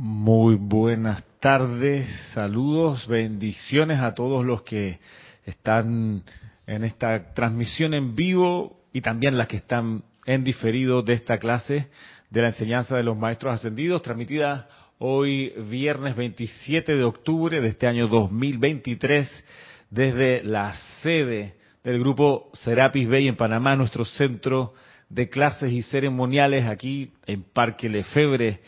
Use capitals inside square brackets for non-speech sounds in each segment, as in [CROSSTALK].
Muy buenas tardes, saludos, bendiciones a todos los que están en esta transmisión en vivo y también las que están en diferido de esta clase de la enseñanza de los maestros ascendidos, transmitida hoy viernes 27 de octubre de este año 2023 desde la sede del grupo Serapis Bay en Panamá, nuestro centro de clases y ceremoniales aquí en Parque Lefebre.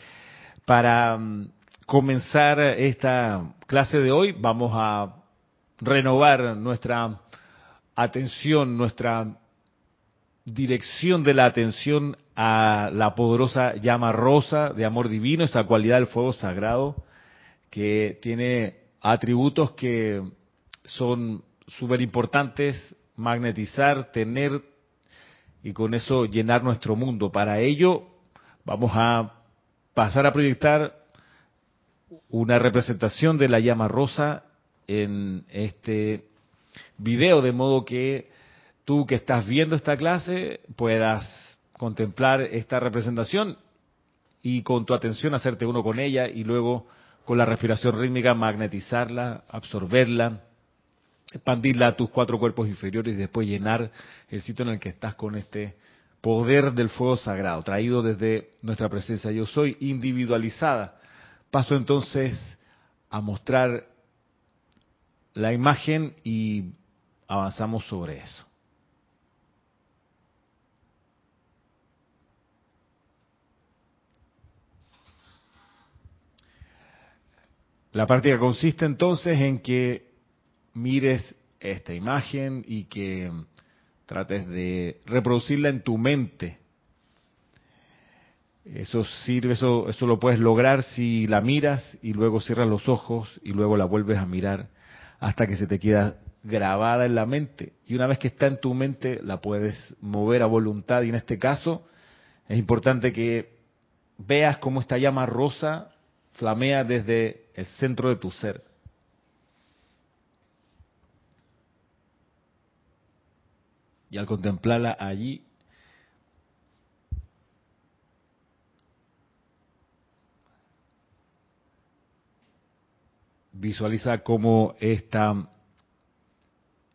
Para mm, comenzar esta clase de hoy vamos a renovar nuestra atención, nuestra dirección de la atención a la poderosa llama rosa de amor divino, esa cualidad del fuego sagrado que tiene atributos que son súper importantes magnetizar, tener y con eso llenar nuestro mundo. Para ello vamos a pasar a proyectar una representación de la llama rosa en este video, de modo que tú que estás viendo esta clase puedas contemplar esta representación y con tu atención hacerte uno con ella y luego con la respiración rítmica magnetizarla, absorberla, expandirla a tus cuatro cuerpos inferiores y después llenar el sitio en el que estás con este poder del fuego sagrado, traído desde nuestra presencia yo soy, individualizada. Paso entonces a mostrar la imagen y avanzamos sobre eso. La práctica consiste entonces en que mires esta imagen y que trates de reproducirla en tu mente. Eso sirve, eso, eso lo puedes lograr si la miras y luego cierras los ojos y luego la vuelves a mirar hasta que se te queda grabada en la mente. Y una vez que está en tu mente, la puedes mover a voluntad. Y en este caso, es importante que veas cómo esta llama rosa flamea desde el centro de tu ser. Y al contemplarla allí, visualiza cómo esta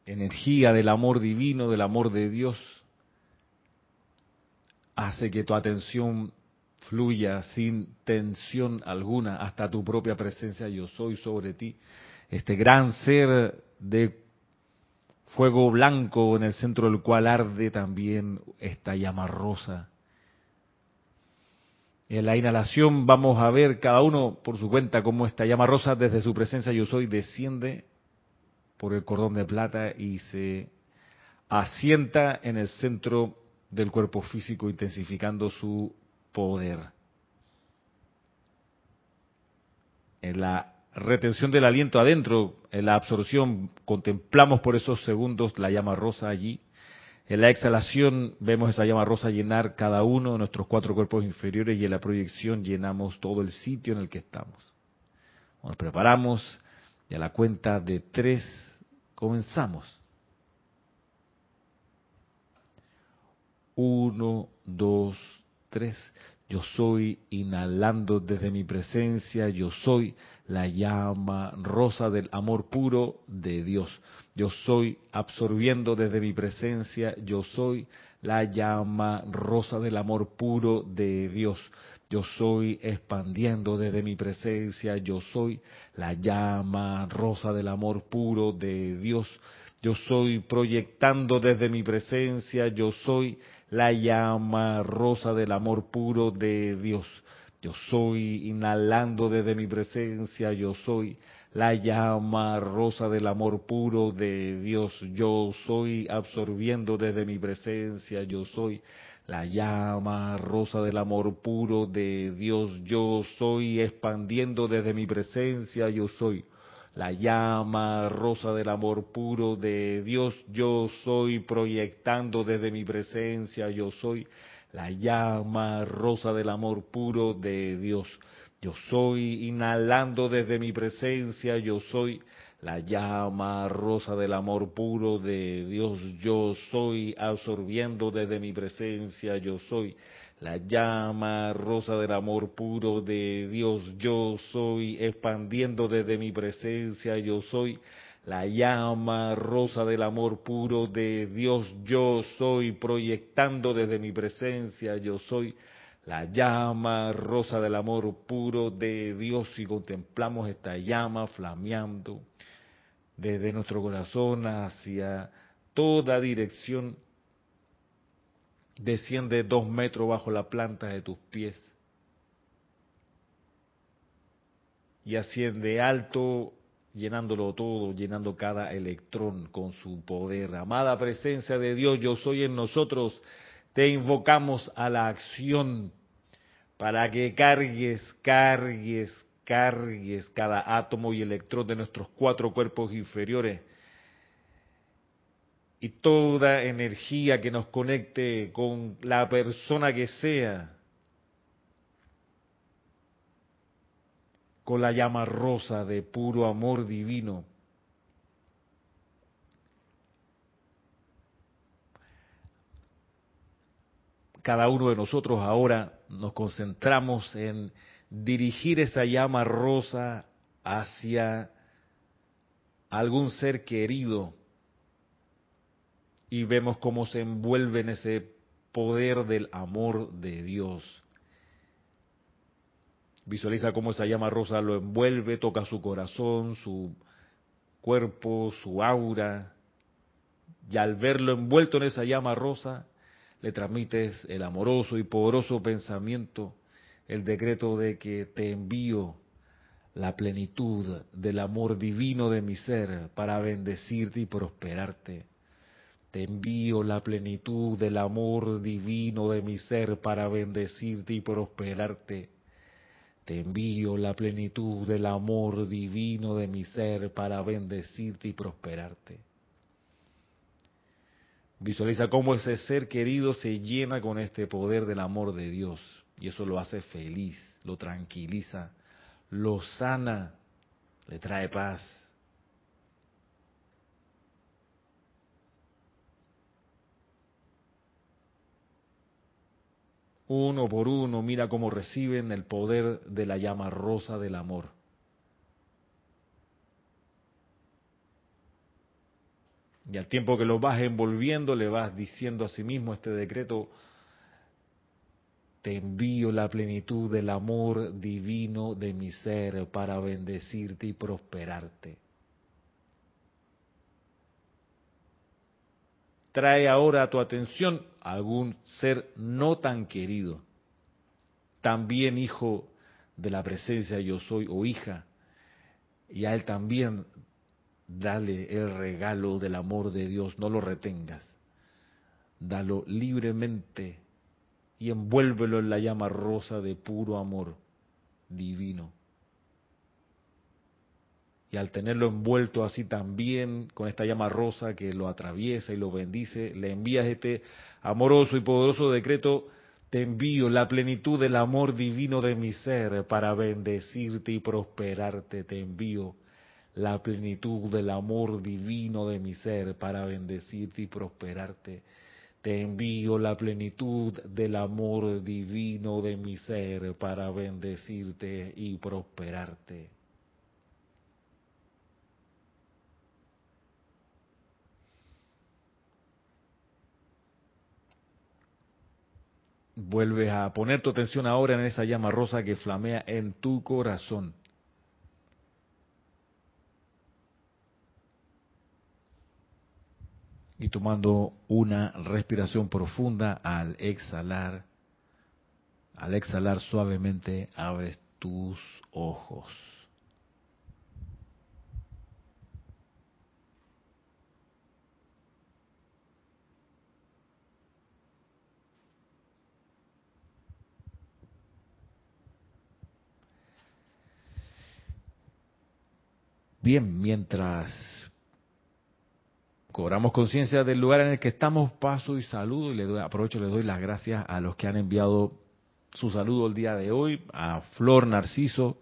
energía del amor divino, del amor de Dios, hace que tu atención fluya sin tensión alguna hasta tu propia presencia yo soy sobre ti. Este gran ser de fuego blanco en el centro del cual arde también esta llama rosa. En la inhalación vamos a ver cada uno por su cuenta cómo esta llama rosa desde su presencia yo soy desciende por el cordón de plata y se asienta en el centro del cuerpo físico intensificando su poder. En la retención del aliento adentro, en la absorción, contemplamos por esos segundos la llama rosa allí. En la exhalación vemos esa llama rosa llenar cada uno de nuestros cuatro cuerpos inferiores y en la proyección llenamos todo el sitio en el que estamos. Nos preparamos y a la cuenta de tres comenzamos. Uno, dos, tres. Yo soy inhalando desde mi presencia, yo soy la llama rosa del amor puro de Dios. Yo soy absorbiendo desde mi presencia, yo soy la llama rosa del amor puro de Dios. Yo soy expandiendo desde mi presencia, yo soy la llama rosa del amor puro de Dios. Yo soy proyectando desde mi presencia, yo soy la llama rosa del amor puro de Dios. Yo soy inhalando desde mi presencia, yo soy la llama rosa del amor puro de Dios. Yo soy absorbiendo desde mi presencia, yo soy la llama rosa del amor puro de Dios. Yo soy expandiendo desde mi presencia, yo soy la llama rosa del amor puro de Dios. Yo soy proyectando desde mi presencia, yo soy la llama rosa del amor puro de Dios. Yo soy inhalando desde mi presencia, yo soy la llama rosa del amor puro de Dios. Yo soy absorbiendo desde mi presencia, yo soy la llama rosa del amor puro de Dios yo soy, expandiendo desde mi presencia yo soy, la llama rosa del amor puro de Dios yo soy, proyectando desde mi presencia yo soy, la llama rosa del amor puro de Dios y contemplamos esta llama flameando desde nuestro corazón hacia toda dirección desciende dos metros bajo la planta de tus pies y asciende alto, llenándolo todo, llenando cada electrón con su poder. Amada presencia de Dios, yo soy en nosotros, te invocamos a la acción para que cargues, cargues, cargues cada átomo y electrón de nuestros cuatro cuerpos inferiores y toda energía que nos conecte con la persona que sea, con la llama rosa de puro amor divino. Cada uno de nosotros ahora nos concentramos en dirigir esa llama rosa hacia algún ser querido y vemos cómo se envuelve en ese poder del amor de Dios. Visualiza cómo esa llama rosa lo envuelve, toca su corazón, su cuerpo, su aura, y al verlo envuelto en esa llama rosa, le transmites el amoroso y poderoso pensamiento, el decreto de que te envío la plenitud del amor divino de mi ser para bendecirte y prosperarte te envío la plenitud del amor divino de mi ser para bendecirte y prosperarte. Te envío la plenitud del amor divino de mi ser para bendecirte y prosperarte. Visualiza cómo ese ser querido se llena con este poder del amor de Dios y eso lo hace feliz, lo tranquiliza, lo sana, le trae paz. Uno por uno, mira cómo reciben el poder de la llama rosa del amor. Y al tiempo que lo vas envolviendo, le vas diciendo a sí mismo este decreto, te envío la plenitud del amor divino de mi ser para bendecirte y prosperarte. Trae ahora a tu atención algún ser no tan querido, también hijo de la presencia yo soy o hija, y a él también dale el regalo del amor de Dios, no lo retengas, dalo libremente y envuélvelo en la llama rosa de puro amor divino y al tenerlo envuelto así también con esta llama rosa que lo atraviesa y lo bendice, le envías este amoroso y poderoso decreto, te envío la plenitud del amor divino de mi ser para bendecirte y prosperarte, te envío la plenitud del amor divino de mi ser para bendecirte y prosperarte. Te envío la plenitud del amor divino de mi ser para bendecirte y prosperarte. Vuelves a poner tu atención ahora en esa llama rosa que flamea en tu corazón. Y tomando una respiración profunda al exhalar, al exhalar suavemente abres tus ojos. Bien, mientras cobramos conciencia del lugar en el que estamos, paso y saludo y le doy, aprovecho, le doy las gracias a los que han enviado su saludo el día de hoy, a Flor Narciso,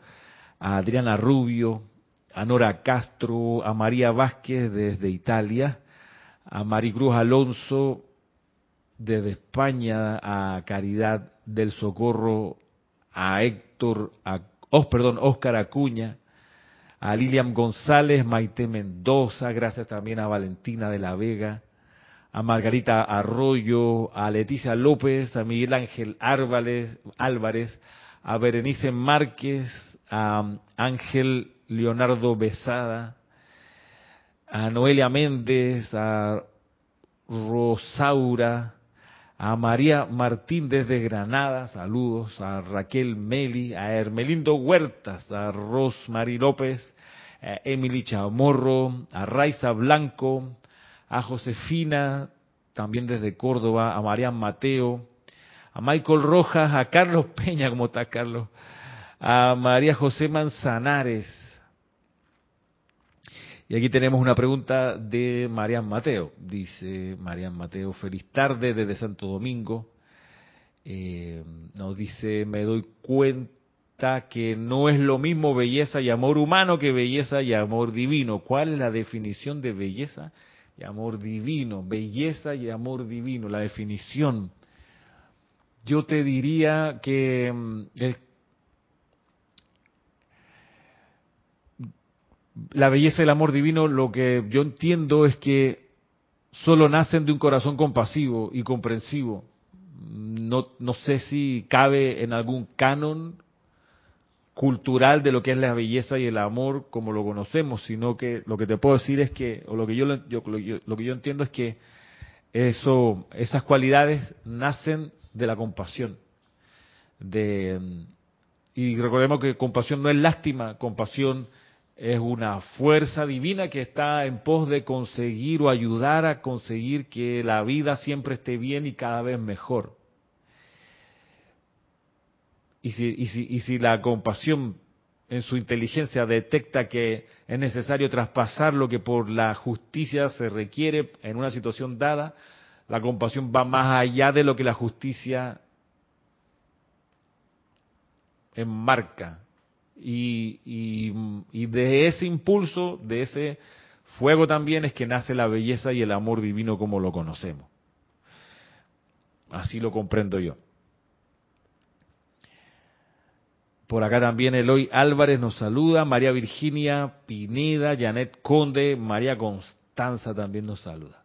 a Adriana Rubio, a Nora Castro, a María Vázquez desde Italia, a Maricruz Alonso desde España, a Caridad del Socorro, a Héctor, a, oh, perdón, Oscar Acuña, a Lilian González, Maite Mendoza, gracias también a Valentina de la Vega, a Margarita Arroyo, a Leticia López, a Miguel Ángel Álvarez, Álvarez a Berenice Márquez, a Ángel Leonardo Besada, a Noelia Méndez, a Rosaura, a María Martín desde Granada, saludos, a Raquel Meli, a Hermelindo Huertas, a Rosmary López, a Emily Chamorro, a Raiza Blanco, a Josefina, también desde Córdoba, a María Mateo, a Michael Rojas, a Carlos [LAUGHS] Peña, ¿cómo está Carlos? A María José Manzanares. Y aquí tenemos una pregunta de Marian Mateo. Dice Marian Mateo, feliz tarde desde Santo Domingo. Eh, nos dice, me doy cuenta que no es lo mismo belleza y amor humano que belleza y amor divino. ¿Cuál es la definición de belleza y amor divino? Belleza y amor divino, la definición. Yo te diría que mm, la belleza y el amor divino, lo que yo entiendo es que solo nacen de un corazón compasivo y comprensivo. No, no sé si cabe en algún canon cultural de lo que es la belleza y el amor como lo conocemos, sino que lo que te puedo decir es que, o lo que yo, lo que yo entiendo es que eso, esas cualidades nacen de la compasión. De, y recordemos que compasión no es lástima, compasión es una fuerza divina que está en pos de conseguir o ayudar a conseguir que la vida siempre esté bien y cada vez mejor. Y si, y si, y si la compasión en su inteligencia detecta que es necesario traspasar lo que por la justicia se requiere en una situación dada, la compasión va más allá de lo que la justicia enmarca. Y, y, de ese impulso, de ese fuego también es que nace la belleza y el amor divino como lo conocemos. Así lo comprendo yo. Por acá también Eloy Álvarez nos saluda, María Virginia Pineda, Janet Conde, María Constanza también nos saluda.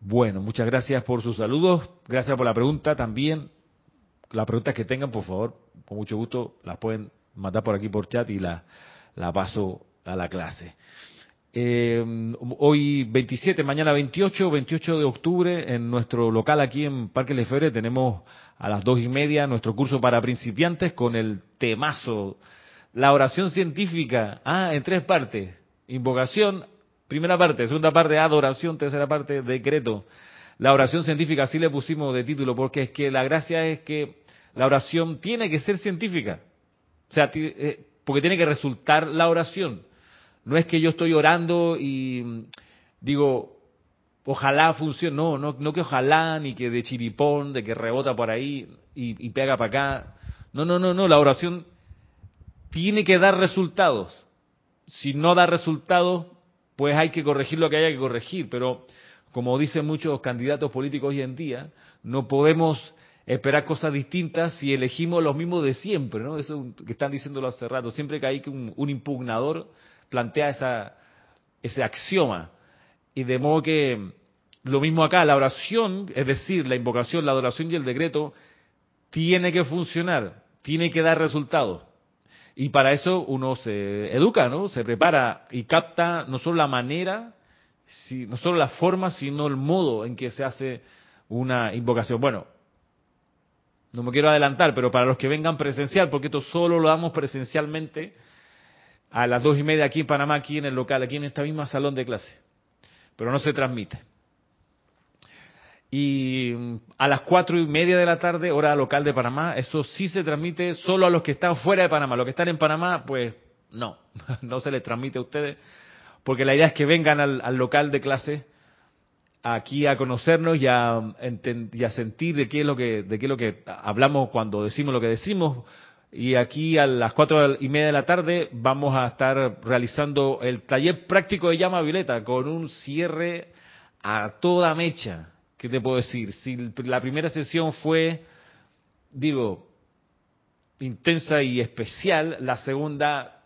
Bueno, muchas gracias por sus saludos, gracias por la pregunta también. Las preguntas que tengan, por favor, con mucho gusto las pueden mandar por aquí por chat y la, la paso a la clase. Eh, hoy 27, mañana 28, 28 de octubre, en nuestro local aquí en Parque Lefebvre tenemos a las dos y media nuestro curso para principiantes con el temazo, la oración científica, ah, en tres partes, invocación, Primera parte, segunda parte, adoración, tercera parte, decreto. La oración científica, así le pusimos de título, porque es que la gracia es que la oración tiene que ser científica. O sea, eh, porque tiene que resultar la oración. No es que yo estoy orando y mm, digo, ojalá funcione. No, no, no que ojalá, ni que de chiripón, de que rebota por ahí y, y pega para acá. No, no, no, no. La oración tiene que dar resultados. Si no da resultados, pues hay que corregir lo que haya que corregir, pero como dicen muchos candidatos políticos hoy en día, no podemos esperar cosas distintas si elegimos los mismos de siempre, ¿no? Eso que están diciéndolo hace rato, siempre que hay un, un impugnador plantea ese axioma. Y de modo que lo mismo acá, la oración, es decir, la invocación, la adoración y el decreto, tiene que funcionar, tiene que dar resultados. Y para eso uno se educa, ¿no? Se prepara y capta no solo la manera, no solo la forma, sino el modo en que se hace una invocación. Bueno, no me quiero adelantar, pero para los que vengan presencial, porque esto solo lo damos presencialmente a las dos y media aquí en Panamá, aquí en el local, aquí en esta misma salón de clase. Pero no se transmite y mm, a las cuatro y media de la tarde, hora local de Panamá, eso sí se transmite solo a los que están fuera de Panamá. Los que están en Panamá, pues no, [LAUGHS] no se les transmite a ustedes, porque la idea es que vengan al, local de clase aquí a conocernos y a, y a, sentir de qué es lo que de qué es lo que hablamos cuando decimos lo que decimos. Y aquí a las cuatro y media de la tarde vamos a estar realizando el taller práctico de llama violeta con un cierre a toda mecha ¿qué te puedo decir? Si la primera sesión fue digo, intensa y especial. La segunda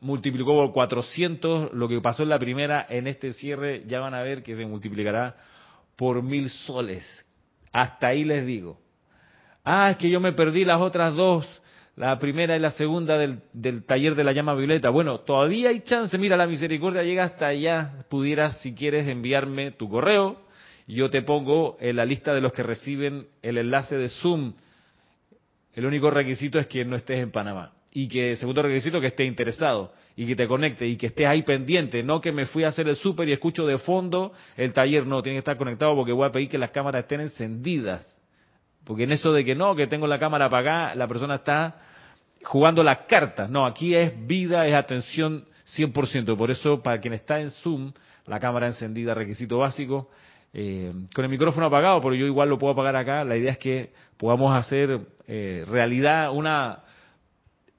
multiplicó por 400 lo que pasó en la primera. En este cierre ya van a ver que se multiplicará por mil soles. Hasta ahí les digo. Ah, es que yo me perdí las otras dos, la primera y la segunda del, del taller de la llama violeta. Bueno, todavía hay chance. Mira, la misericordia llega hasta allá. Pudieras, si quieres, enviarme tu correo. Yo te pongo en la lista de los que reciben el enlace de Zoom. El único requisito es que no estés en Panamá. Y que, segundo requisito, que estés interesado y que te conecte y que estés ahí pendiente. No que me fui a hacer el súper y escucho de fondo el taller. No, tiene que estar conectado porque voy a pedir que las cámaras estén encendidas. Porque en eso de que no, que tengo la cámara apagada, la persona está jugando las cartas. No, aquí es vida, es atención 100%. Por eso, para quien está en Zoom, la cámara encendida, requisito básico, eh, con el micrófono apagado, pero yo igual lo puedo apagar acá. La idea es que podamos hacer eh, realidad una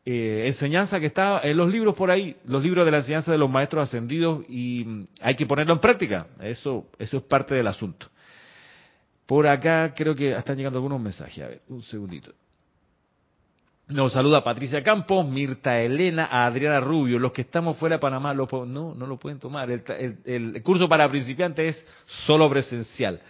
eh, enseñanza que está en los libros por ahí, los libros de la enseñanza de los maestros ascendidos, y hay que ponerlo en práctica. Eso, eso es parte del asunto. Por acá creo que están llegando algunos mensajes. A ver, un segundito. Nos saluda Patricia Campos, Mirta Elena, Adriana Rubio. Los que estamos fuera de Panamá no, no lo pueden tomar. El, curso para principiantes es solo presencial.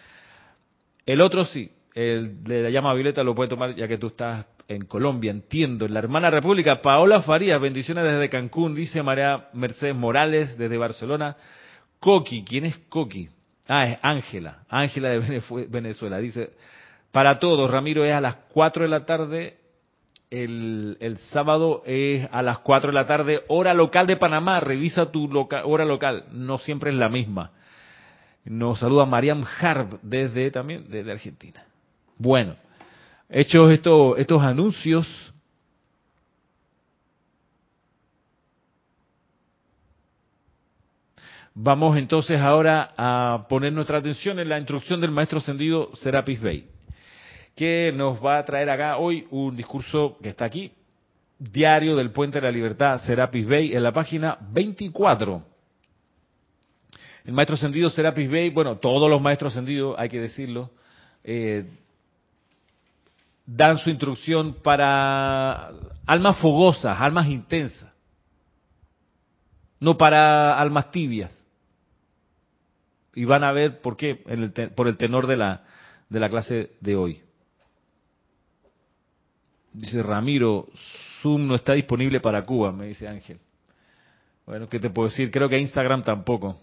El otro sí, el de la llama violeta lo puede tomar ya que tú estás en Colombia, entiendo. En la hermana república, Paola Farías, bendiciones desde Cancún, dice María Mercedes Morales desde Barcelona. Coqui, ¿quién es Coqui? Ah, es Ángela, Ángela de Venezuela. Dice, para todos, Ramiro es a las 4 de la tarde, el, el sábado es a las 4 de la tarde, hora local de Panamá, revisa tu hora local, no siempre es la misma. Nos saluda Mariam Harb desde también desde Argentina. Bueno, hechos estos, estos anuncios, Vamos entonces ahora a poner nuestra atención en la instrucción del maestro ascendido Serapis Bey, que nos va a traer acá hoy un discurso que está aquí, Diario del Puente de la Libertad, Serapis Bey, en la página 24. El maestro ascendido Serapis Bey, bueno, todos los maestros ascendidos, hay que decirlo, eh, dan su instrucción para almas fogosas, almas intensas, no para almas tibias y van a ver por qué, por el tenor de la, de la clase de hoy. Dice Ramiro, Zoom no está disponible para Cuba, me dice Ángel. Bueno, ¿qué te puedo decir? Creo que Instagram tampoco.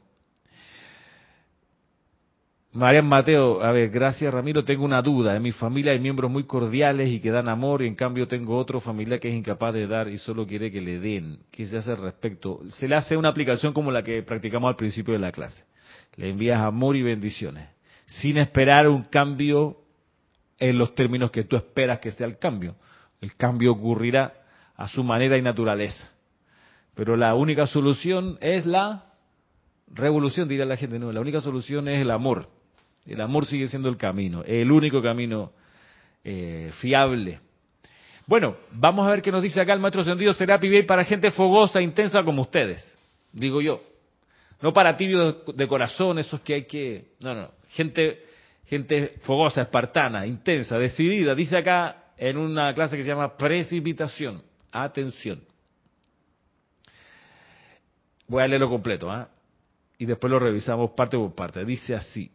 María Mateo, a ver, gracias Ramiro, tengo una duda. En mi familia hay miembros muy cordiales y que dan amor y en cambio tengo otro familiar que es incapaz de dar y solo quiere que le den. ¿Qué se hace al respecto? Se le hace una aplicación como la que practicamos al principio de la clase le envías amor y bendiciones, sin esperar un cambio en los términos que tú esperas que sea el cambio. El cambio ocurrirá a su manera y naturaleza. Pero la única solución es la revolución, dirá la gente. No, la única solución es el amor. El amor sigue siendo el camino, el único camino eh, fiable. Bueno, vamos a ver qué nos dice acá el maestro sentido será Bey para gente fogosa, intensa como ustedes, digo yo. No para tibios de corazón, esos que hay que... No, no, gente, gente fogosa, espartana, intensa, decidida. Dice acá en una clase que se llama precipitación. Atención. Voy a leerlo completo, ¿ah? Y después lo revisamos parte por parte. Dice así.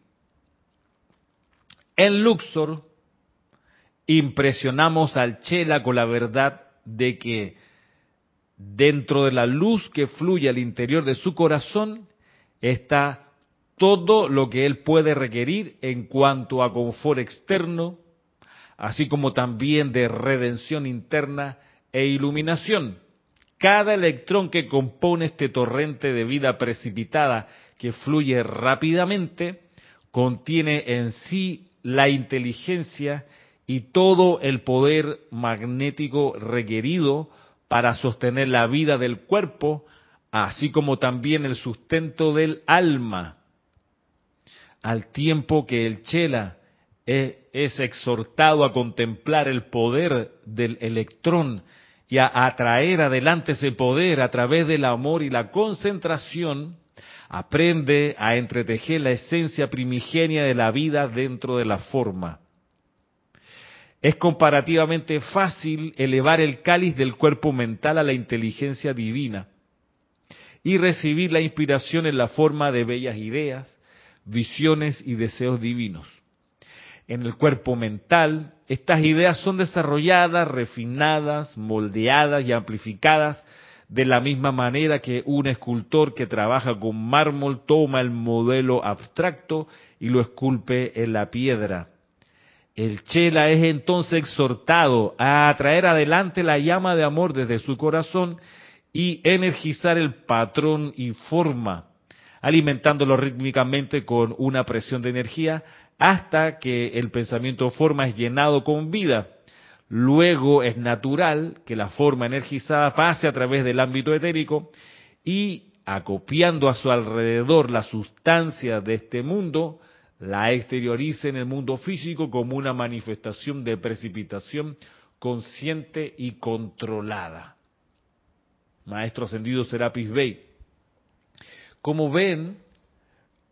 En Luxor impresionamos al Chela con la verdad de que dentro de la luz que fluye al interior de su corazón está todo lo que él puede requerir en cuanto a confort externo, así como también de redención interna e iluminación. Cada electrón que compone este torrente de vida precipitada que fluye rápidamente contiene en sí la inteligencia y todo el poder magnético requerido para sostener la vida del cuerpo así como también el sustento del alma, al tiempo que el chela es, exhortado a contemplar el poder del electrón y a atraer adelante ese poder a través del amor y la concentración, aprende a entretejer la esencia primigenia de la vida dentro de la forma. es comparativamente fácil elevar el cáliz del cuerpo mental a la inteligencia divina y recibir la inspiración en la forma de bellas ideas, visiones y deseos divinos. En el cuerpo mental, estas ideas son desarrolladas, refinadas, moldeadas y amplificadas de la misma manera que un escultor que trabaja con mármol toma el modelo abstracto y lo esculpe en la piedra. El Chela es entonces exhortado a traer adelante la llama de amor desde su corazón y energizar el patrón y forma, alimentándolo rítmicamente con una presión de energía hasta que el pensamiento forma es llenado con vida. Luego es natural que la forma energizada pase a través del ámbito etérico y acopiando a su alrededor la sustancia de este mundo, la exteriorice en el mundo físico como una manifestación de precipitación consciente y controlada. Maestro ascendido Serapis Bey. Como ven,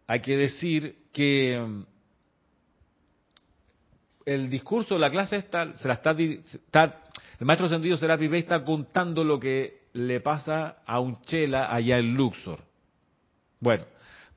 hay que decir que el discurso de la clase está, se la está, el maestro sentido será Bey está contando lo que le pasa a un chela allá en Luxor. Bueno,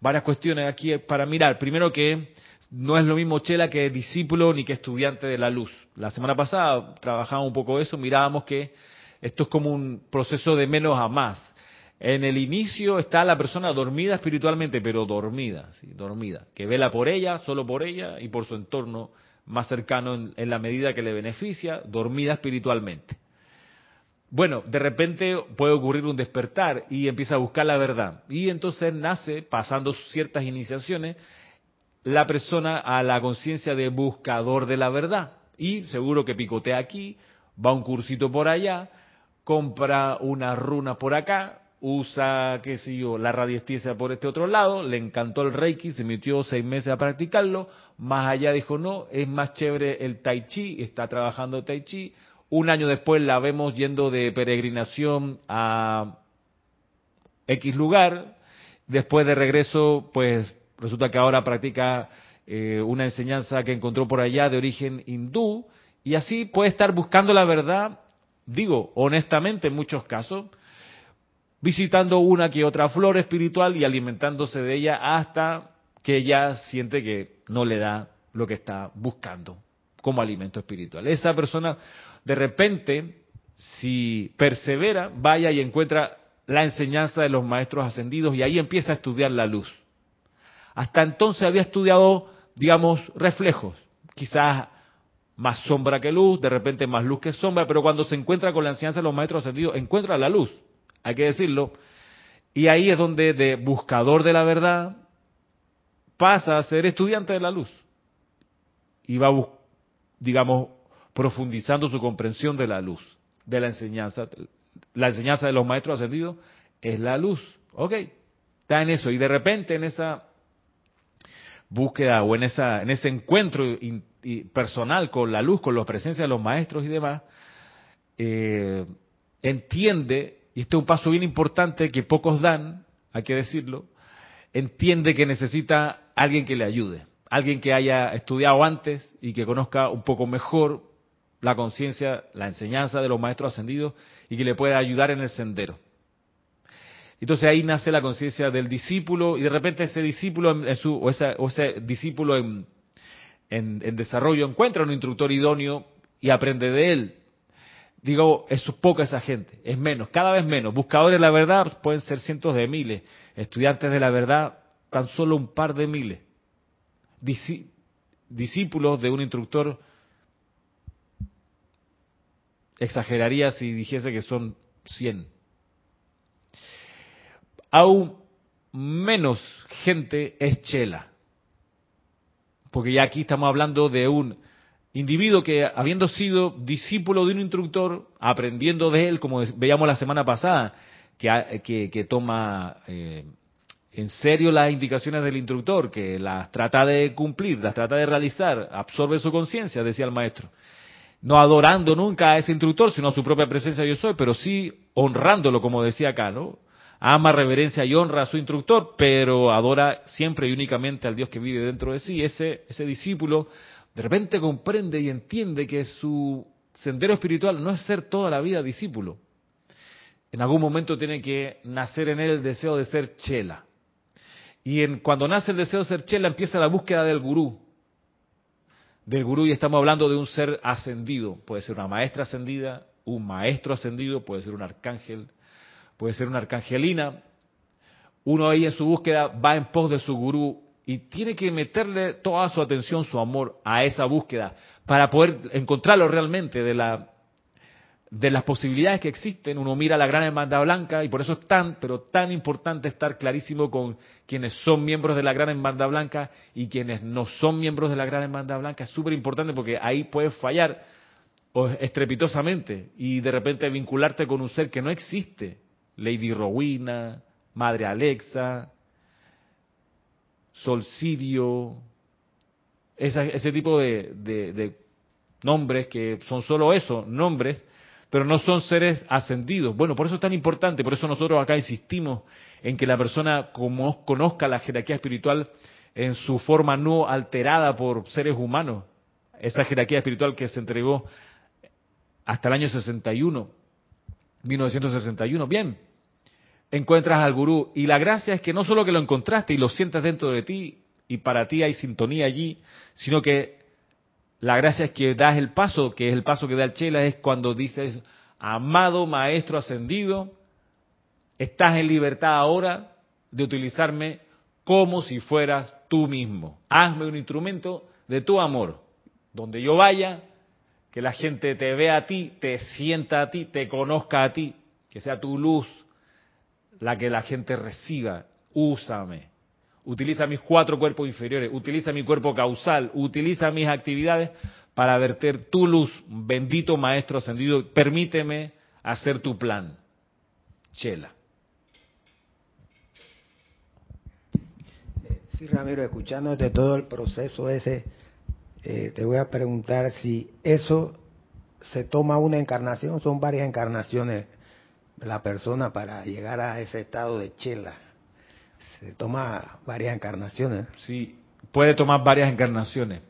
varias cuestiones aquí para mirar. Primero que no es lo mismo chela que discípulo ni que estudiante de la luz. La semana pasada trabajábamos un poco eso, mirábamos que esto es como un proceso de menos a más. En el inicio está la persona dormida espiritualmente, pero dormida, sí, dormida, que vela por ella, solo por ella y por su entorno más cercano en, la medida que le beneficia, dormida espiritualmente. Bueno, de repente puede ocurrir un despertar y empieza a buscar la verdad. Y entonces nace, pasando ciertas iniciaciones, la persona a la conciencia de buscador de la verdad. Y seguro que picotea aquí, va un cursito por allá, compra una runa por acá, usa, qué sé yo, la radiestesia por este otro lado, le encantó el Reiki, se metió seis meses a practicarlo, más allá dijo, no, es más chévere el Tai Chi, está trabajando Tai Chi, un año después la vemos yendo de peregrinación a X lugar, después de regreso, pues resulta que ahora practica eh, una enseñanza que encontró por allá de origen hindú, y así puede estar buscando la verdad, digo, honestamente en muchos casos, visitando una que otra flor espiritual y alimentándose de ella hasta que ella siente que no le da lo que está buscando como alimento espiritual. Esa persona de repente, si persevera, vaya y encuentra la enseñanza de los maestros ascendidos y ahí empieza a estudiar la luz. Hasta entonces había estudiado, digamos, reflejos, quizás más sombra que luz, de repente más luz que sombra, pero cuando se encuentra con la enseñanza de los maestros ascendidos, encuentra la luz hay que decirlo. Y ahí es donde de buscador de la verdad pasa a ser estudiante de la luz. Y va, digamos, profundizando su comprensión de la luz, de la enseñanza. La enseñanza de los maestros ascendidos es la luz. Ok, está en eso. Y de repente en esa búsqueda o en, esa, en ese encuentro personal con la luz, con la presencia de los maestros y demás, eh, entiende y este es un paso bien importante que pocos dan, hay que decirlo, entiende que necesita alguien que le ayude, alguien que haya estudiado antes y que conozca un poco mejor la conciencia, la enseñanza de los maestros ascendidos y que le pueda ayudar en el sendero. Entonces ahí nace la conciencia del discípulo y de repente ese discípulo o, ese discípulo en, en desarrollo encuentra un instructor idóneo y aprende de él. Digo, es poca esa gente, es menos, cada vez menos. Buscadores de la verdad pueden ser cientos de miles, estudiantes de la verdad tan solo un par de miles. discípulos de un instructor, exageraría si dijese que son 100. Aún menos gente es chela, porque ya aquí estamos hablando de un individuo que habiendo sido discípulo de un instructor, aprendiendo de él, como veíamos la semana pasada, que, que, toma eh, en serio las indicaciones del instructor, que las trata de cumplir, las trata de realizar, absorbe su conciencia, decía el maestro. No adorando nunca a ese instructor, sino a su propia presencia yo soy, pero sí honrándolo, como decía acá, ¿no? Ama, reverencia y honra a su instructor, pero adora siempre y únicamente al Dios que vive dentro de sí. Ese, ese discípulo de repente comprende y entiende que su sendero espiritual no es ser toda la vida discípulo. En algún momento tiene que nacer en él el deseo de ser chela. Y en, cuando nace el deseo de ser chela empieza la búsqueda del gurú. Del gurú y estamos hablando de un ser ascendido. Puede ser una maestra ascendida, un maestro ascendido, puede ser un arcángel, puede ser una arcangelina. Uno ahí en su búsqueda va en pos de su gurú y tiene que meterle toda su atención, su amor a esa búsqueda para poder encontrarlo realmente de la de las posibilidades que existen. Uno mira la gran hermandad blanca y por eso es tan, pero tan importante estar clarísimo con quienes son miembros de la gran hermandad blanca y quienes no son miembros de la gran hermandad blanca. Es súper importante porque ahí puedes fallar estrepitosamente y de repente vincularte con un ser que no existe. Lady Rowena, Madre Alexa, Solcidio, ese tipo de, nombres que son solo eso, nombres, pero no son seres ascendidos. Bueno, por eso es tan importante, por eso nosotros acá insistimos en que la persona como conozca la jerarquía espiritual en su forma no alterada por seres humanos, esa jerarquía espiritual que se entregó hasta el año 61, 1961. Bien, encuentras al gurú. Y la gracia es que no solo que lo encontraste y lo sientas dentro de ti y para ti hay sintonía allí, sino que la gracia es que das el paso, que es el paso que da el Chela, es cuando dices, amado Maestro Ascendido, estás en libertad ahora de utilizarme como si fueras tú mismo. Hazme un instrumento de tu amor. Donde yo vaya, que la gente te vea a ti, te sienta a ti, te conozca a ti, que sea tu luz, la que la gente reciba. Úsame. Utiliza mis cuatro cuerpos inferiores, utiliza mi cuerpo causal, utiliza mis actividades para verter tu luz, bendito Maestro ascendido. Permíteme hacer tu plan. Chela. Sí, Ramiro, escuchándote todo el proceso ese, eh, te voy a preguntar si eso se toma una encarnación, son varias encarnaciones la persona para llegar a ese estado de chela. Se toma varias encarnaciones. Sí, puede tomar varias encarnaciones.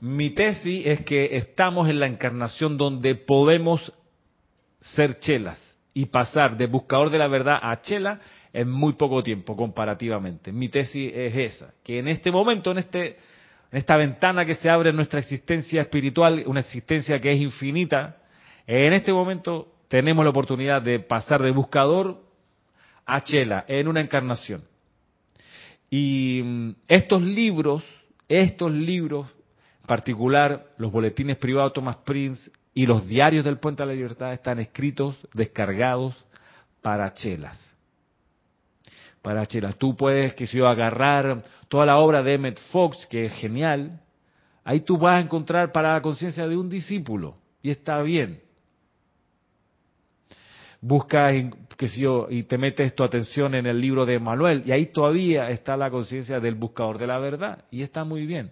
Mi tesis es que estamos en la encarnación donde podemos ser chelas y pasar de buscador de la verdad a chela en muy poco tiempo comparativamente. Mi tesis es esa, que en este momento, en este en esta ventana que se abre en nuestra existencia espiritual, una existencia que es infinita, en este momento tenemos la oportunidad de pasar de buscador a chela en una encarnación. Y mm, estos libros, estos libros, en particular los boletines privados Thomas Prince y los diarios del Puente a la Libertad, están escritos, descargados para chelas. Para chelas. Tú puedes, que si yo, agarrar toda la obra de Emmett Fox, que es genial, ahí tú vas a encontrar para la conciencia de un discípulo. Y está bien buscas, qué sé yo, y te metes tu atención en el libro de Manuel, y ahí todavía está la conciencia del buscador de la verdad, y está muy bien.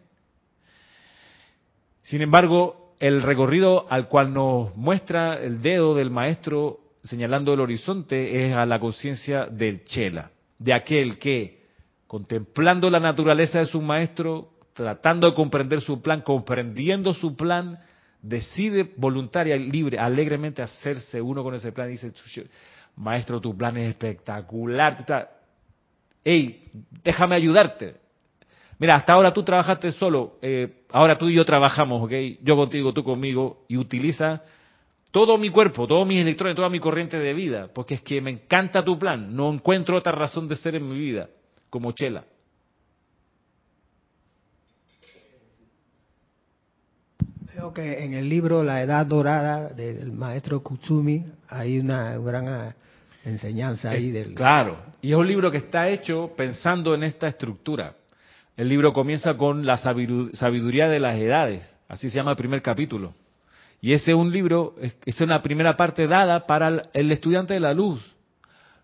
Sin embargo, el recorrido al cual nos muestra el dedo del maestro señalando el horizonte es a la conciencia del Chela, de aquel que, contemplando la naturaleza de su maestro, tratando de comprender su plan, comprendiendo su plan, decide voluntaria, libre, alegremente hacerse uno con ese plan y dice, maestro, tu plan es espectacular. Hey, déjame ayudarte. Mira, hasta ahora tú trabajaste solo, eh, ahora tú y yo trabajamos, ¿ok? Yo contigo, tú conmigo, y utiliza todo mi cuerpo, todos mis electrones, toda mi corriente de vida, porque es que me encanta tu plan, no encuentro otra razón de ser en mi vida, como Chela. Creo que en el libro La Edad Dorada del maestro Kutsumi hay una gran ah, enseñanza ahí del... Claro, y es un libro que está hecho pensando en esta estructura. El libro comienza con la sabiduría de las edades, así se llama el primer capítulo. Y ese es un libro, es una primera parte dada para el estudiante de la luz.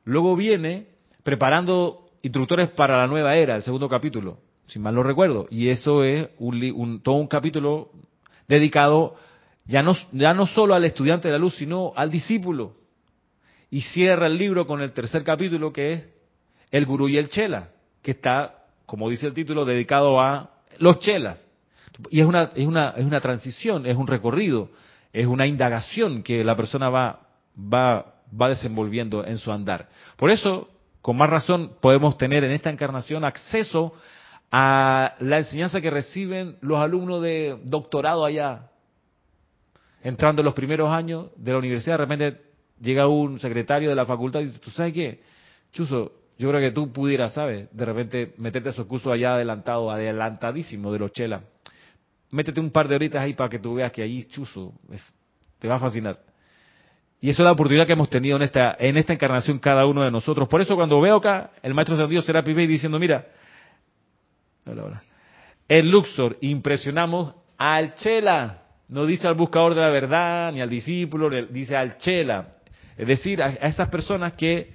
Luego viene preparando instructores para la nueva era, el segundo capítulo, si mal no recuerdo. Y eso es un, todo un capítulo dedicado ya no, ya no solo al estudiante de la luz, sino al discípulo. Y cierra el libro con el tercer capítulo que es El Gurú y el Chela, que está, como dice el título, dedicado a los chelas. Y es una, es una, es una transición, es un recorrido, es una indagación que la persona va, va, va desenvolviendo en su andar. Por eso, con más razón, podemos tener en esta encarnación acceso a la enseñanza que reciben los alumnos de doctorado allá, entrando en los primeros años de la universidad, de repente llega un secretario de la facultad y dice, ¿tú sabes qué? Chuso, yo creo que tú pudieras, ¿sabes? De repente meterte a esos cursos allá adelantado, adelantadísimo de los chelas. Métete un par de horitas ahí para que tú veas que ahí, Chuso, te va a fascinar. Y eso es la oportunidad que hemos tenido en esta, en esta encarnación cada uno de nosotros. Por eso cuando veo acá el maestro Dios será Bey diciendo, mira, el Luxor, impresionamos al Chela. No dice al buscador de la verdad, ni al discípulo, dice al Chela. Es decir, a, esas personas que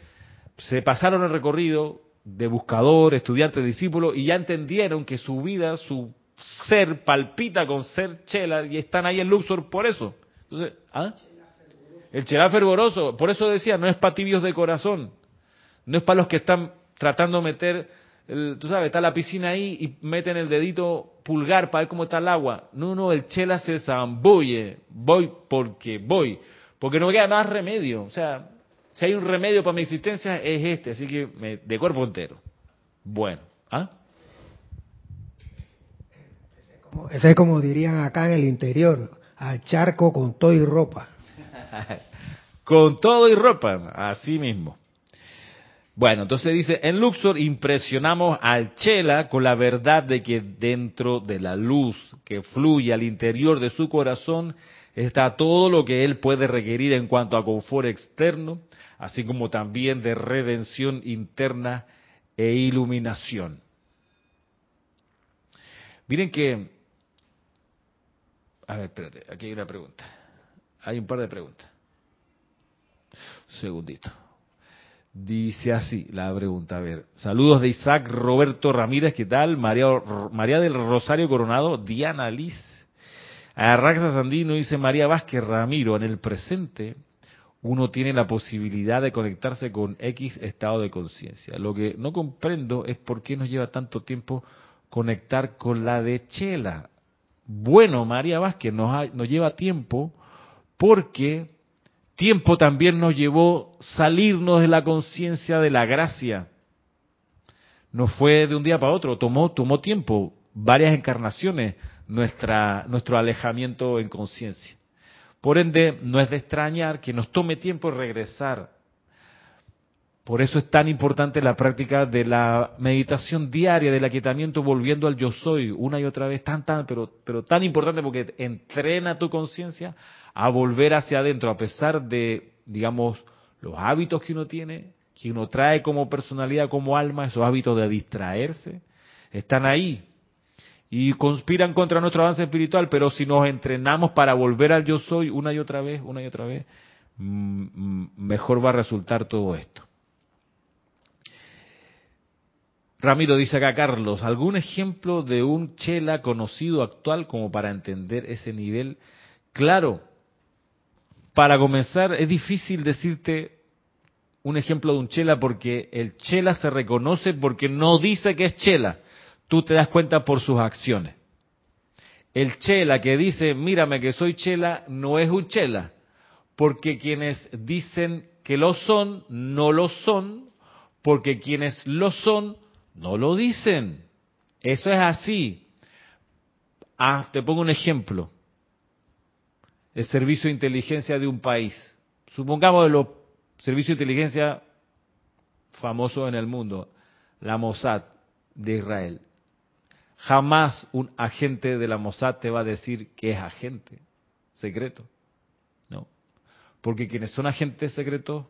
se pasaron el recorrido de buscador, estudiante, discípulo, y ya entendieron que su vida, su ser palpita con ser Chela, y están ahí en Luxor por eso. Entonces, ¿ah? El Chela fervoroso, por eso decía, no es para tibios de corazón, no es para los que están tratando de meter tú sabes, está la piscina ahí y meten el dedito pulgar para ver cómo está el agua. No, no, el chela se zambulle. Voy porque voy. Porque no me queda más remedio. O sea, si hay un remedio para mi existencia es este. Así que me, de cuerpo entero. Bueno. ¿ah? Ese es como dirían acá en el interior, al charco con todo y ropa. [LAUGHS] con todo y ropa, así mismo. Bueno, entonces dice, en Luxor impresionamos al Chela con la verdad de que dentro de la luz que fluye al interior de su corazón está todo lo que él puede requerir en cuanto a confort externo, así como también de redención interna e iluminación. Miren que... A ver, espérate, aquí hay una pregunta. Hay un par de preguntas. Un segundito. Dice así la pregunta, a ver. Saludos de Isaac Roberto Ramírez, ¿qué tal? María, María del Rosario Coronado, Diana Liz. Arraxa Sandino dice María Vázquez Ramiro, en el presente uno tiene la posibilidad de conectarse con X estado de conciencia. Lo que no comprendo es por qué nos lleva tanto tiempo conectar con la de Chela. Bueno, María Vázquez, nos, nos lleva tiempo porque tiempo también nos llevó salirnos de la conciencia de la gracia. No fue de un día para otro, tomó, tomó tiempo, varias encarnaciones, nuestra, nuestro alejamiento en conciencia. Por ende, no es de extrañar que nos tome tiempo regresar. Por eso es tan importante la práctica de la meditación diaria, del aquietamiento, volviendo al yo soy una y otra vez, tan, tan, pero, pero tan importante porque entrena tu conciencia a volver hacia adentro, a pesar de, digamos, los hábitos que uno tiene, que uno trae como personalidad, como alma, esos hábitos de distraerse, están ahí y conspiran contra nuestro avance espiritual, pero si nos entrenamos para volver al yo soy una y otra vez, una y otra vez, mm, mm, mejor va a resultar todo esto. Ramiro dice acá, Carlos, ¿algún ejemplo de un chela conocido actual como para entender ese nivel? Claro, para comenzar, es difícil decirte un ejemplo de un chela porque el chela se reconoce porque no dice que es chela. Tú te das cuenta por sus acciones. El chela que dice, mírame que soy chela, no es un chela. Porque quienes dicen que lo son, no lo son. Porque quienes lo son, no lo dicen. Eso es así. Ah, te pongo un ejemplo el servicio de inteligencia de un país. Supongamos los servicios de inteligencia famosos en el mundo, la Mossad de Israel. Jamás un agente de la Mossad te va a decir que es agente secreto. No. Porque quienes son agentes secretos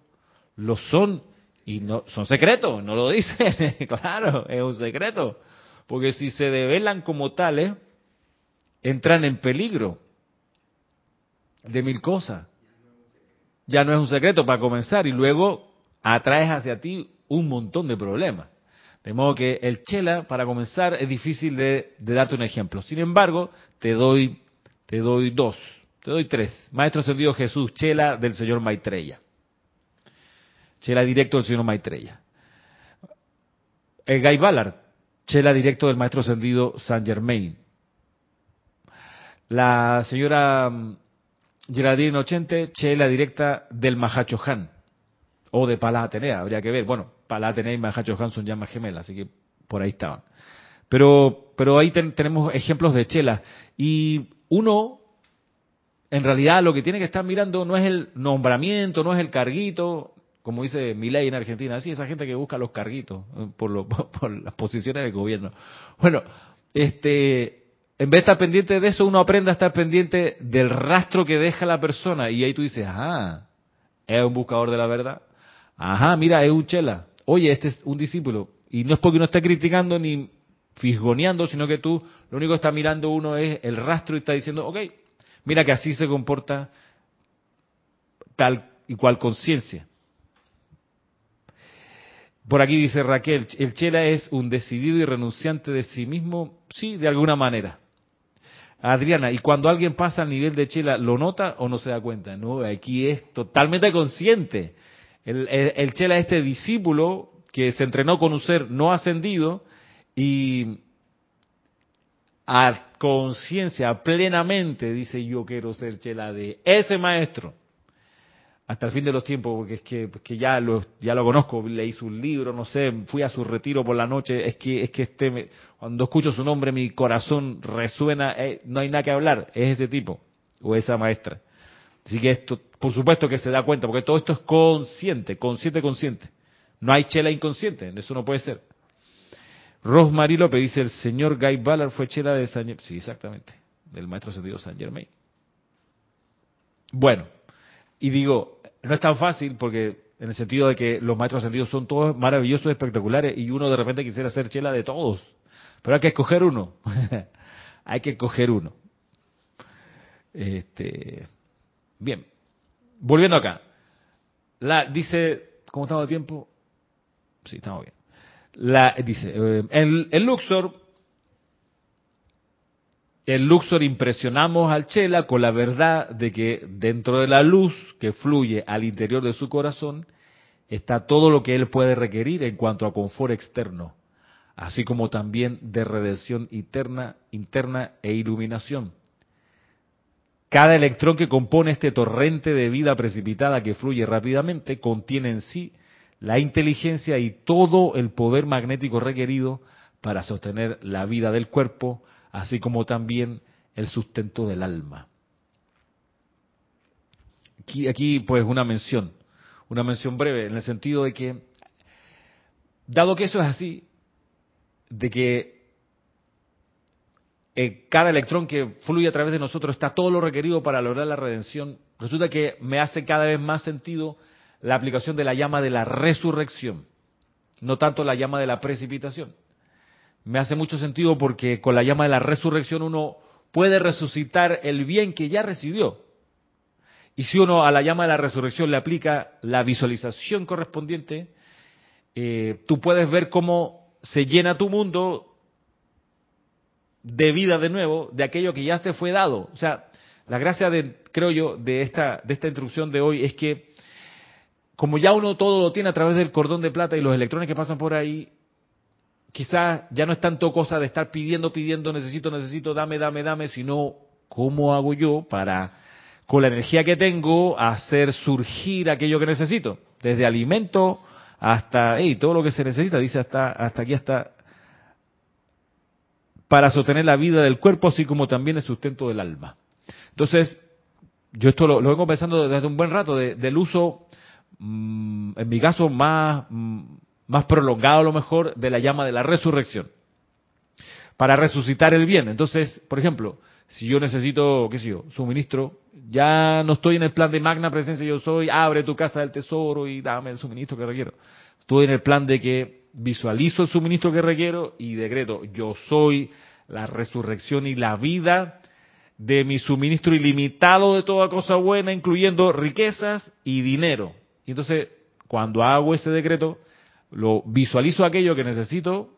lo son y no son secretos, no lo dicen. [LAUGHS] claro, es un secreto. Porque si se develan como tales, entran en peligro de mil cosas. Ya no es un secreto para comenzar y luego atraes hacia ti un montón de problemas. De modo que el chela, para comenzar, es difícil de, darte un ejemplo. Sin embargo, te doy, te doy dos, te doy tres. Maestro Ascendido Jesús, chela del señor Maitreya. Chela directo del señor Maitreya. El Guy Ballard, chela directo del Maestro Ascendido San Germain. La señora mm, Geraldine Ochente, chela directa del Mahachohan, o de Palá Atenea, habría que ver. Bueno, Palá Atenea y Mahachohan son llamas gemelas, así que por ahí estaban. Pero, pero ahí tenemos ejemplos de chela. Y uno, en realidad, lo que tiene que estar mirando no es el nombramiento, no es el carguito, como dice Milei en Argentina, así esa gente que busca los carguitos eh, [LAUGHS] por, por las posiciones del gobierno. Bueno, este, en vez de estar pendiente de eso, uno aprende a estar pendiente del rastro que deja la persona. Y ahí tú dices, ajá, es un buscador de la verdad. Ajá, mira, es un chela. Oye, este es un discípulo. Y no es porque uno esté criticando ni fisgoneando, sino que tú lo único que está mirando uno es el rastro y está diciendo, ok, mira que así se comporta tal y cual conciencia. Por aquí dice Raquel, el chela es un decidido y renunciante de sí mismo, sí, de alguna manera. Adriana, y cuando alguien pasa al nivel de chela, ¿lo nota o no se da cuenta? No, aquí es totalmente consciente. El, chela es este discípulo que se entrenó con un ser no ascendido y a conciencia, plenamente, dice yo quiero ser chela de ese maestro hasta el fin de los tiempos, porque es que, que ya lo ya lo conozco, leí su libro, no sé, fui a su retiro por la noche, es que es que este cuando escucho su nombre mi corazón resuena, eh, no hay nada que hablar, es ese tipo o esa maestra. Así que esto, por supuesto que se da cuenta, porque todo esto es consciente, consciente, consciente. No hay chela inconsciente, eso no puede ser. Rosemary López dice, el señor Guy Ballard fue chela de San Sí, exactamente, del maestro sentido San Germain. Bueno, y digo, no es tan fácil porque en el sentido de que los maestros ascendidos son todos maravillosos, espectaculares y uno de repente quisiera ser chela de todos. Pero hay que escoger uno. [LAUGHS] hay que escoger uno. Este, bien. Volviendo acá. La, dice, ¿cómo estamos de tiempo? Sí, estamos bien. La, dice, eh, el, el Luxor el Luxor impresionamos al Chela con la verdad de que dentro de la luz que fluye al interior de su corazón está todo lo que él puede requerir en cuanto a confort externo, así como también de redención interna, interna e iluminación. Cada electrón que compone este torrente de vida precipitada que fluye rápidamente contiene en sí la inteligencia y todo el poder magnético requerido para sostener la vida del cuerpo, así como también el sustento del alma. Aquí, aquí pues una mención, una mención breve, en el sentido de que, dado que eso es así, de que eh, cada electrón que fluye a través de nosotros está todo lo requerido para lograr la redención, resulta que me hace cada vez más sentido la aplicación de la llama de la resurrección, no tanto la llama de la precipitación me hace mucho sentido porque con la llama de la resurrección uno puede resucitar el bien que ya recibió. Y si uno a la llama de la resurrección le aplica la visualización correspondiente, eh, tú puedes ver cómo se llena tu mundo de vida de nuevo, de aquello que ya te fue dado. O sea, la gracia de, creo yo, de esta, de esta instrucción de hoy es que como ya uno todo lo tiene a través del cordón de plata y los electrones que pasan por ahí, quizás ya no es tanto cosa de estar pidiendo, pidiendo, necesito, necesito, dame, dame, dame, sino cómo hago yo para, con la energía que tengo, hacer surgir aquello que necesito, desde alimento hasta, hey, todo lo que se necesita, dice hasta, hasta aquí, hasta, para sostener la vida del cuerpo, así como también el sustento del alma. Entonces, yo esto lo, vengo pensando desde un buen rato, del uso, mm, en mi caso, más, mm, más prolongado a lo mejor de la llama de la resurrección, para resucitar el bien. Entonces, por ejemplo, si yo necesito, qué sé yo, suministro, ya no estoy en el plan de magna presencia, yo soy, abre tu casa del tesoro y dame el suministro que requiero. Estoy en el plan de que visualizo el suministro que requiero y decreto, yo soy la resurrección y la vida de mi suministro ilimitado de toda cosa buena, incluyendo riquezas y dinero. Y entonces, cuando hago ese decreto, lo visualizo aquello que necesito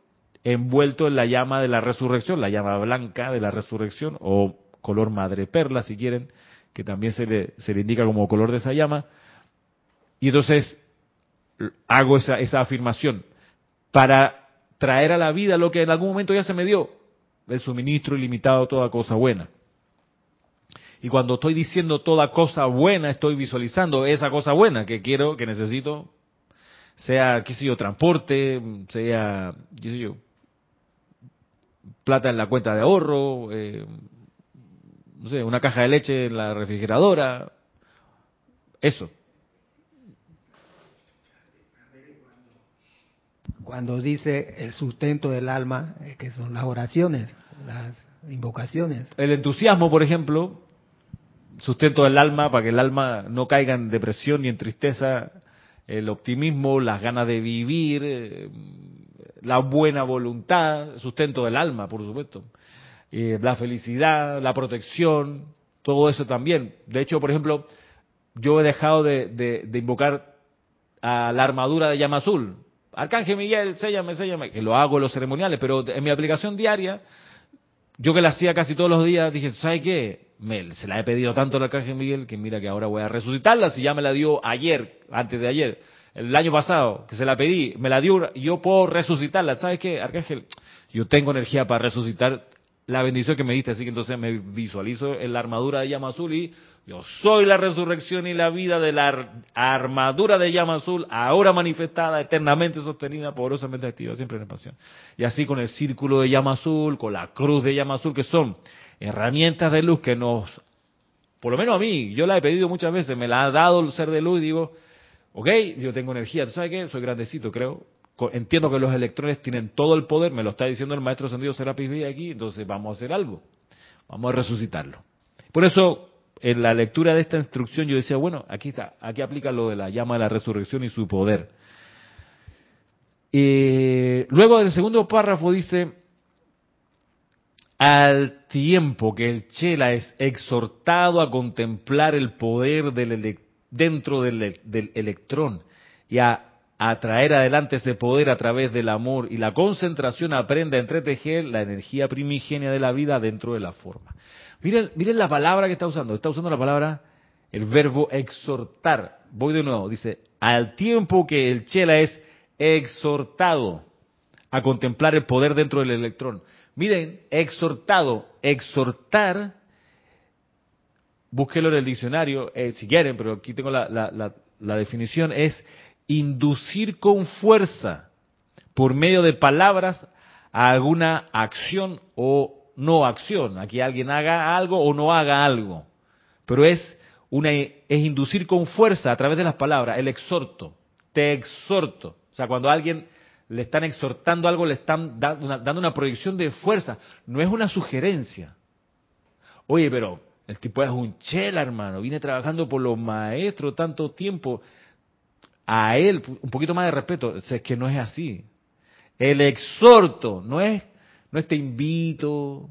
envuelto en la llama de la resurrección, la llama blanca de la resurrección o color madre perla si quieren, que también se le, se le indica como color de esa llama. Y entonces hago esa, esa afirmación para traer a la vida lo que en algún momento ya se me dio, el suministro ilimitado, toda cosa buena. Y cuando estoy diciendo toda cosa buena, estoy visualizando esa cosa buena que quiero, que necesito, sea, qué sé yo, transporte, sea, qué sé yo, plata en la cuenta de ahorro, eh, no sé, una caja de leche en la refrigeradora, eso. Cuando dice el sustento del alma, que son las oraciones, las invocaciones. El entusiasmo, por ejemplo, sustento del alma para que el alma no caiga en depresión ni en tristeza, el optimismo, las ganas de vivir, eh, la buena voluntad, sustento del alma, por supuesto, eh, la felicidad, la protección, todo eso también. De hecho, por ejemplo, yo he dejado de, invocar a la armadura de llama azul. Arcángel Miguel, séllame, séllame, que lo hago en los ceremoniales, pero en mi aplicación diaria, yo que la hacía casi todos los días, dije, ¿sabes qué? Me, se la he pedido tanto al Arcángel Miguel que mira que ahora voy a resucitarla, si ya me la dio ayer, antes de ayer, el año pasado, que se la pedí, me la dio, yo puedo resucitarla. ¿Sabes qué, Arcángel? Yo tengo energía para resucitar la bendición que me diste, así que entonces me visualizo en la armadura de llama azul y yo soy la resurrección y la vida de la armadura de llama azul, ahora manifestada, eternamente sostenida, poderosamente activa, siempre en pasión. Y así con el círculo de llama azul, con la cruz de llama azul, que son herramientas de luz que nos, por lo menos a mí, yo la he pedido muchas veces, me la ha dado el ser de luz y digo, ok, yo tengo energía, ¿tú sabes qué? Soy grandecito, creo, entiendo que los electrones tienen todo el poder, me lo está diciendo el maestro Sendido Serapis Bey aquí, entonces vamos a hacer algo, vamos a resucitarlo. Por eso, en la lectura de esta instrucción yo decía, bueno, aquí está, aquí aplica lo de la llama de la resurrección y su poder. Y luego del segundo párrafo dice, al tiempo que el Chela es exhortado a contemplar el poder del dentro del, del electrón y a a traer adelante ese poder a través del amor y la concentración aprende a entretejer la energía primigenia de la vida dentro de la forma. Miren, miren la palabra que está usando. Está usando la palabra, el verbo exhortar. Voy de nuevo. Dice, al tiempo que el chela es exhortado a contemplar el poder dentro del electrón. Miren, exhortado, exhortar, búsquelo en el diccionario eh, si quieren, pero aquí tengo la, la, la definición, es inducir con fuerza por medio de palabras a alguna acción o no acción, a que alguien haga algo o no haga algo. Pero es una es inducir con fuerza a través de las palabras, el exhorto, te exhorto. O sea, cuando alguien le están exhortando algo, le están dando una, dando una proyección de fuerza, no es una sugerencia. Oye, pero el tipo es un chela, hermano, viene trabajando por los maestros tanto tiempo, a él un poquito más de respeto, es que no es así. El exhorto no es, no es te invito,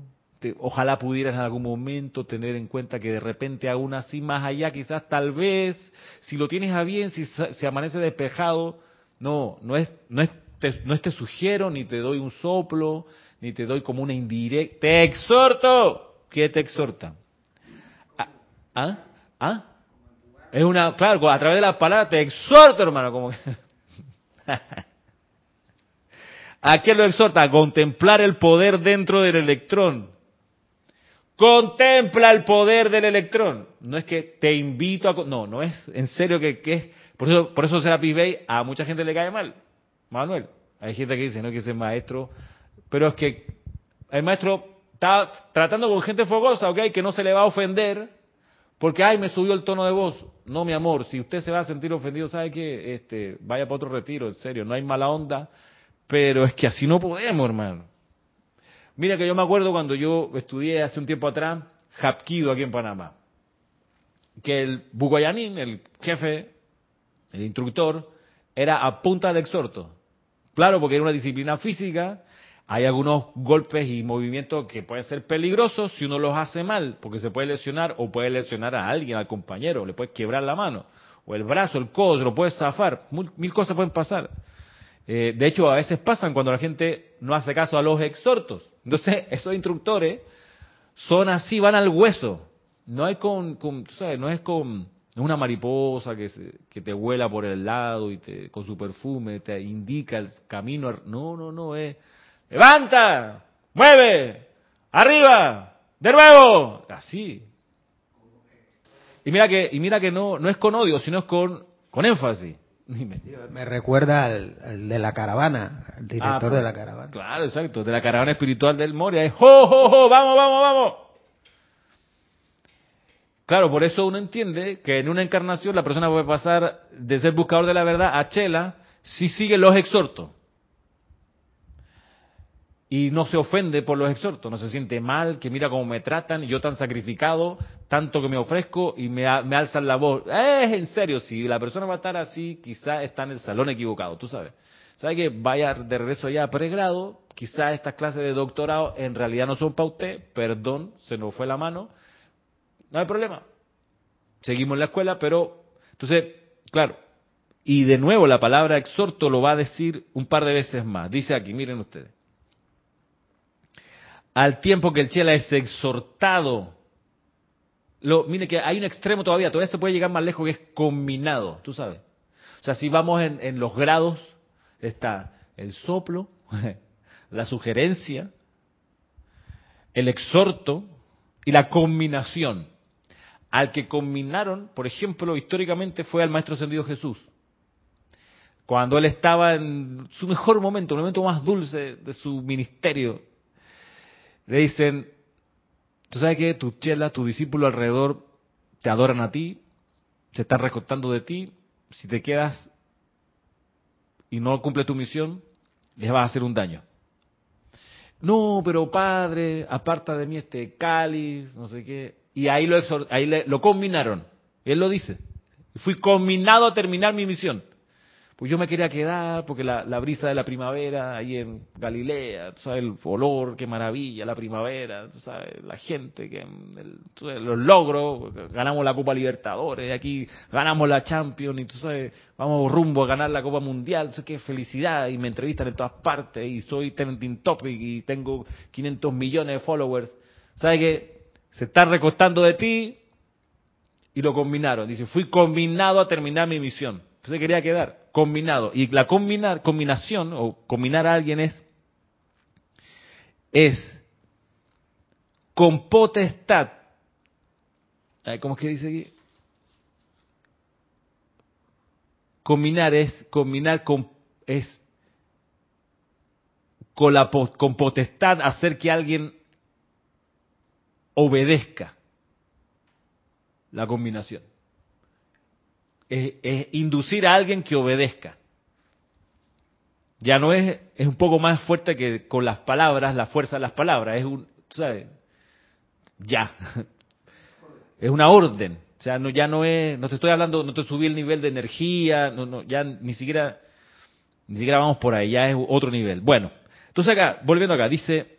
ojalá pudieras en algún momento tener en cuenta que de repente aún así más allá, quizás tal vez, si lo tienes a bien, si se amanece despejado, no, no es, no es, no es te sugiero, ni te doy un soplo, ni te doy como una indirecta, te exhorto, ¿qué te exhorta? ¿Ah? ¿Ah? ¿Ah? Es una, claro, a través de las palabras te exhorto, hermano, como [LAUGHS] ¿A qué lo exhorta? A contemplar el poder dentro del electrón. Contempla el poder del electrón. No es que te invito a... No, no es en serio que, que es... Por eso, por eso Serapis Bay a mucha gente le cae mal. Manuel. Hay gente que dice, no, que ese maestro... Pero es que el maestro está tratando con gente fogosa, ¿ok? Que no se le va a ofender porque, ay, me subió el tono de voz. No, mi amor, si usted se va a sentir ofendido, ¿sabe qué? Este, vaya para otro retiro, en serio, no hay mala onda, pero es que así no podemos, hermano. Mira que yo me acuerdo cuando yo estudié hace un tiempo atrás, Hapkido aquí en Panamá, que el Bugoyanín, el jefe, el instructor, era a punta de exhorto. Claro, porque era una disciplina física hay algunos golpes y movimientos que pueden ser peligrosos si uno los hace mal, porque se puede lesionar o puede lesionar a alguien, al compañero, le puede quebrar la mano, o el brazo, el codo, lo puede zafar, mil, cosas pueden pasar. Eh, de hecho, a veces pasan cuando la gente no hace caso a los exhortos. Entonces, [LAUGHS] esos instructores son así, van al hueso. No hay con sabes, no es con una mariposa que, que te vuela por el lado y te, con su perfume te indica el camino. No, no, no, es levanta, mueve, arriba, de nuevo, así. Y mira que, y mira que no, no es con odio, sino es con, con énfasis. Dime. Me recuerda al, de la caravana, al director Ah, de la caravana. Claro, exacto. De la caravana espiritual del Moria. Es ¡Jo, jo, jo! ¡Vamos, vamos, vamos! Claro, por eso uno entiende que en una encarnación la persona puede pasar de ser buscador de la verdad a chela si sigue los exhortos. Y no se ofende por los exhortos, no se siente mal, que mira cómo me tratan, yo tan sacrificado, tanto que me ofrezco y me, me alzan la voz. Es en serio, si la persona va a estar así, quizá está en el salón equivocado, tú sabes. ¿Sabe que vaya de regreso ya a pregrado? Quizás estas clases de doctorado en realidad no son para usted, perdón, se nos fue la mano. No hay problema. Seguimos en la escuela, pero entonces, claro, y de nuevo la palabra exhorto lo va a decir un par de veces más. Dice aquí, miren ustedes. Al tiempo que el chela es exhortado. Lo, mire que hay un extremo todavía, todavía se puede llegar más lejos que es combinado, tú sabes. O sea, si vamos en, en los grados, está el soplo, [LAUGHS] la sugerencia, el exhorto y la combinación. Al que combinaron, por ejemplo, históricamente fue al Maestro Ascendido Jesús. Cuando él estaba en su mejor momento, el momento más dulce de su ministerio, le dicen, tú sabes que tu chela, tu discípulo alrededor, te adoran a ti, se están recortando de ti, si te quedas y no cumples tu misión, les vas a hacer un daño. No, pero padre, aparta de mí este cáliz, no sé qué. Y ahí lo, ahí le- lo combinaron. Él lo dice. Fui combinado a terminar mi misión. Pues yo me quería quedar porque la, la brisa de la primavera ahí en Galilea, tú sabes, el olor, qué maravilla, la primavera, tú sabes, la gente, que, el- sabes, los logros, ganamos la Copa Libertadores, aquí ganamos la Champions y tú sabes, vamos rumbo a ganar la Copa Mundial, sé qué felicidad y me entrevistan en todas partes y soy trending topic y tengo 500 millones de followers. ¿Sabes que Se está recostando de ti y lo combinaron. Dice, fui combinado a terminar mi misión. Se quería quedar, combinado. Y la combinar, combinación, o combinar a alguien es, es con potestad. ¿Cómo es que dice aquí? Combinar es, combinar con, es con, la, con potestad hacer que alguien obedezca la combinación es, inducir a alguien que obedezca. Ya no es, es un poco más fuerte que con las palabras, la fuerza de las palabras, es un, tú ¿sabes? Ya. [LAUGHS] Es una orden. O sea, no, ya no es, no te estoy hablando, no te subí el nivel de energía, no, no, ya ni siquiera, ni siquiera vamos por ahí, ya es otro nivel. Bueno, entonces acá, volviendo acá, dice,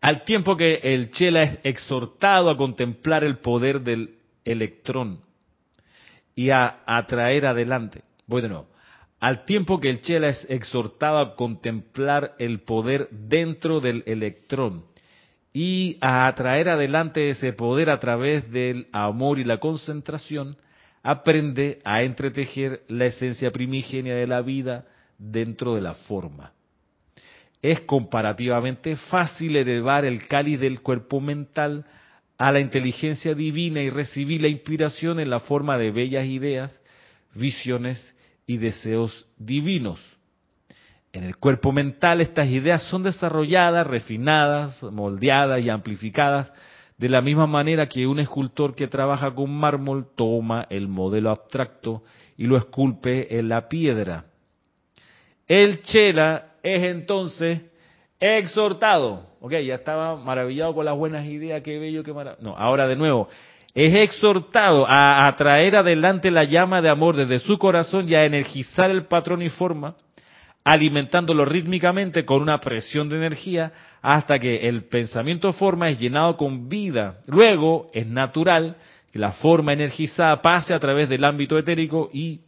al tiempo que el chela es exhortado a contemplar el poder del electrón y a atraer adelante. Voy de nuevo. Al tiempo que el chela es exhortado a contemplar el poder dentro del electrón y a atraer adelante ese poder a través del amor y la concentración, aprende a entretejer la esencia primigenia de la vida dentro de la forma. Es comparativamente fácil elevar el cáliz del cuerpo mental a la inteligencia divina y recibir la inspiración en la forma de bellas ideas, visiones y deseos divinos. En el cuerpo mental estas ideas son desarrolladas, refinadas, moldeadas y amplificadas de la misma manera que un escultor que trabaja con mármol toma el modelo abstracto y lo esculpe en la piedra. El chela es entonces exhortado. Ok, ya estaba maravillado con las buenas ideas, qué bello, qué maravilloso. No, ahora de nuevo, es exhortado a atraer adelante la llama de amor desde su corazón y a energizar el patrón y forma, alimentándolo rítmicamente con una presión de energía hasta que el pensamiento forma es llenado con vida. Luego es natural que la forma energizada pase a través del ámbito etérico y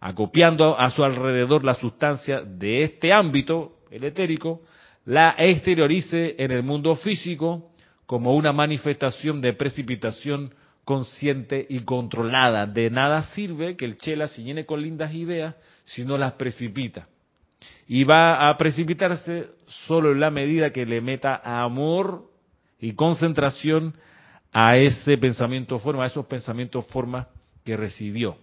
acopiando a su alrededor la sustancia de este ámbito, el etérico, la exteriorice en el mundo físico como una manifestación de precipitación consciente y controlada. De nada sirve que el chela se llene con lindas ideas si no las precipita. Y va a precipitarse solo en la medida que le meta amor y concentración a ese pensamiento forma, a esos pensamientos forma que recibió.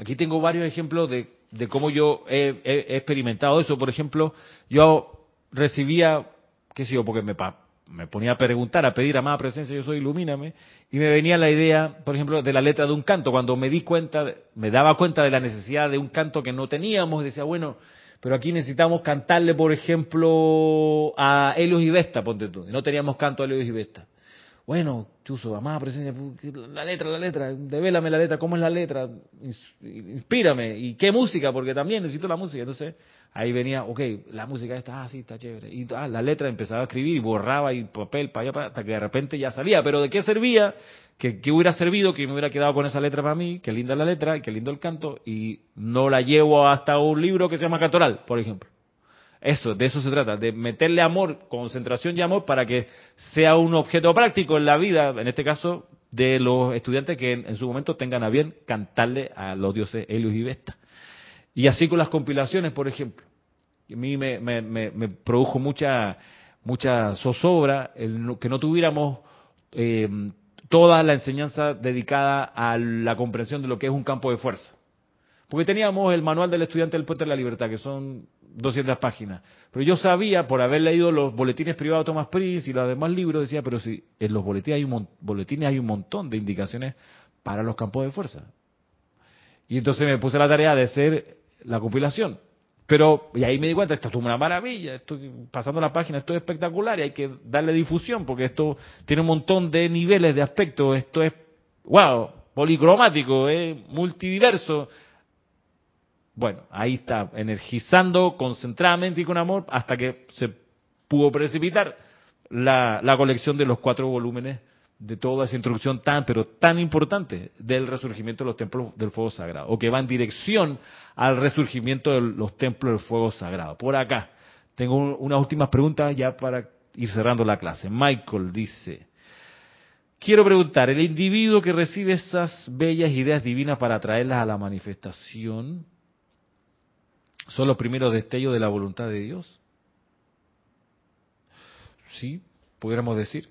Aquí tengo varios ejemplos de, de cómo yo he, experimentado eso. Por ejemplo, yo recibía, qué sé yo, porque me, me ponía a preguntar, a pedir a más presencia, yo soy ilumíname, y me venía la idea, por ejemplo, de la letra de un canto. Cuando me di cuenta, me daba cuenta de la necesidad de un canto que no teníamos, decía, bueno, pero aquí necesitamos cantarle, por ejemplo, a Helios y Vesta, ponte tú. No teníamos canto a Helios y Vesta. Bueno, Chuzo, amada presencia, la letra, la letra, devélame la letra, ¿cómo es la letra? Inspírame. ¿Y qué música? Porque también necesito la música. Entonces, ahí venía, ok, la música está, ah, está chévere. Y ah, la letra empezaba a escribir y borraba y papel para allá, hasta que de repente ya salía. Pero ¿de qué servía? ¿Qué, hubiera servido que me hubiera quedado con esa letra para mí? Qué linda la letra qué lindo el canto. Y no la llevo hasta un libro que se llama Cantoral, por ejemplo. Eso, de eso se trata, de meterle amor, concentración y amor para que sea un objeto práctico en la vida, en este caso, de los estudiantes que en, su momento tengan a bien cantarle a los dioses Helios y Vesta. Y así con las compilaciones, por ejemplo. A mí me, produjo mucha, mucha zozobra el que no tuviéramos eh, toda la enseñanza dedicada a la comprensión de lo que es un campo de fuerza. Porque teníamos el manual del estudiante del puente de la libertad, que son 200 páginas. Pero yo sabía, por haber leído los boletines privados de Thomas Prince y los demás libros, decía, pero si en los boletines hay, un, boletines hay un montón de indicaciones para los campos de fuerza. Y entonces me puse la tarea de hacer la compilación. Pero, y ahí me di cuenta, esto es una maravilla, estoy pasando la página, esto es espectacular y hay que darle difusión porque esto tiene un montón de niveles, de aspectos, esto es, wow, policromático, es multidiverso, bueno, ahí está, energizando concentradamente y con amor hasta que se pudo precipitar la, colección de los cuatro volúmenes de toda esa introducción tan, pero tan importante del resurgimiento de los templos del fuego sagrado, o que va en dirección al resurgimiento de los templos del fuego sagrado. Por acá, tengo unas últimas preguntas ya para ir cerrando la clase. Michael dice, quiero preguntar, ¿el individuo que recibe esas bellas ideas divinas para traerlas a la manifestación, son los primeros destellos de la voluntad de Dios. Sí, pudiéramos decir.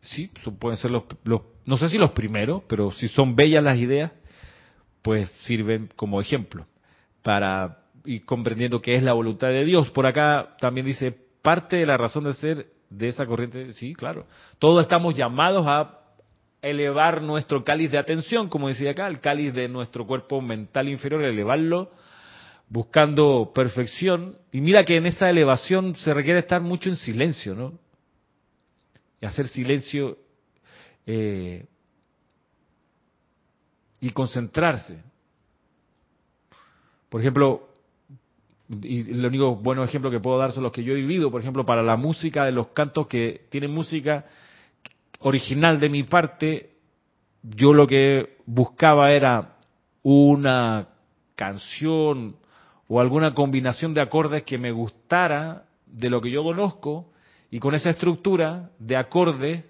Sí, pueden ser los, no sé si los primeros, pero si son bellas las ideas, pues sirven como ejemplo para ir comprendiendo qué es la voluntad de Dios. Por acá también dice, parte de la razón de ser de esa corriente, sí, claro. Todos estamos llamados a elevar nuestro cáliz de atención, como decía acá, el cáliz de nuestro cuerpo mental inferior, elevarlo buscando perfección. Y mira que en esa elevación se requiere estar mucho en silencio, ¿no? Y hacer silencio eh, y concentrarse. Por ejemplo, y el único bueno ejemplo que puedo dar son los que yo he vivido, por ejemplo, para la música de los cantos que tienen música original de mi parte, yo lo que buscaba era una canción o alguna combinación de acordes que me gustara de lo que yo conozco y con esa estructura de acordes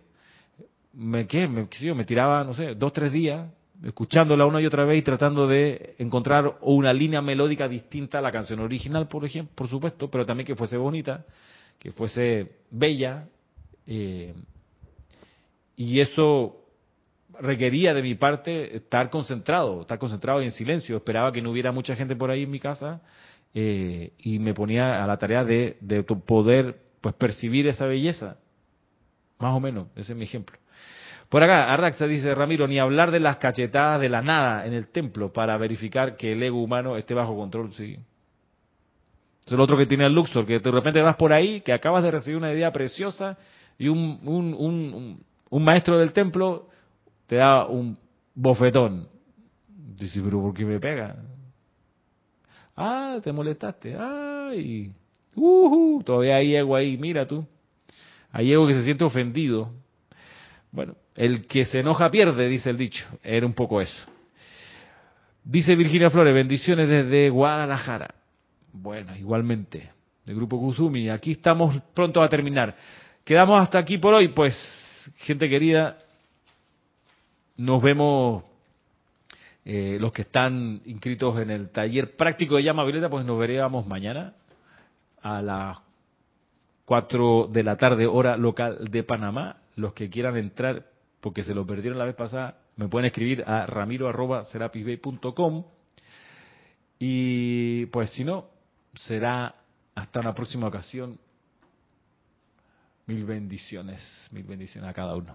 me, ¿qué? me, tiraba, no sé, dos, tres días escuchándola una y otra vez y tratando de encontrar una línea melódica distinta a la canción original, por ejemplo, por supuesto, pero también que fuese bonita, que fuese bella, eh, y eso requería de mi parte estar concentrado, estar concentrado y en silencio. Esperaba que no hubiera mucha gente por ahí en mi casa eh, y me ponía a la tarea de, de poder pues percibir esa belleza. Más o menos, ese es mi ejemplo. Por acá, Arraxa dice, Ramiro, ni hablar de las cachetadas de la nada en el templo para verificar que el ego humano esté bajo control, sí. Es el otro que tiene el Luxor, que de repente vas por ahí, que acabas de recibir una idea preciosa y un, un, un, un maestro del templo te da un bofetón. Dice, pero ¿por qué me pega? Ah, te molestaste. Ay, uh, todavía hay ego ahí, mira tú. Hay ego que se siente ofendido. Bueno, el que se enoja pierde, dice el dicho. Era un poco eso. Dice Virginia Flores, bendiciones desde Guadalajara. Bueno, igualmente, del grupo Kusumi. Aquí estamos pronto a terminar. Quedamos hasta aquí por hoy, pues gente querida, nos vemos eh, los que están inscritos en el taller práctico de llama violeta, pues nos veremos mañana a las 4 de la tarde, hora local de Panamá. Los que quieran entrar, porque se lo perdieron la vez pasada, me pueden escribir a ramiro.serapisbay.com. Y pues si no, será hasta una próxima ocasión. Mil bendiciones, mil bendiciones a cada uno.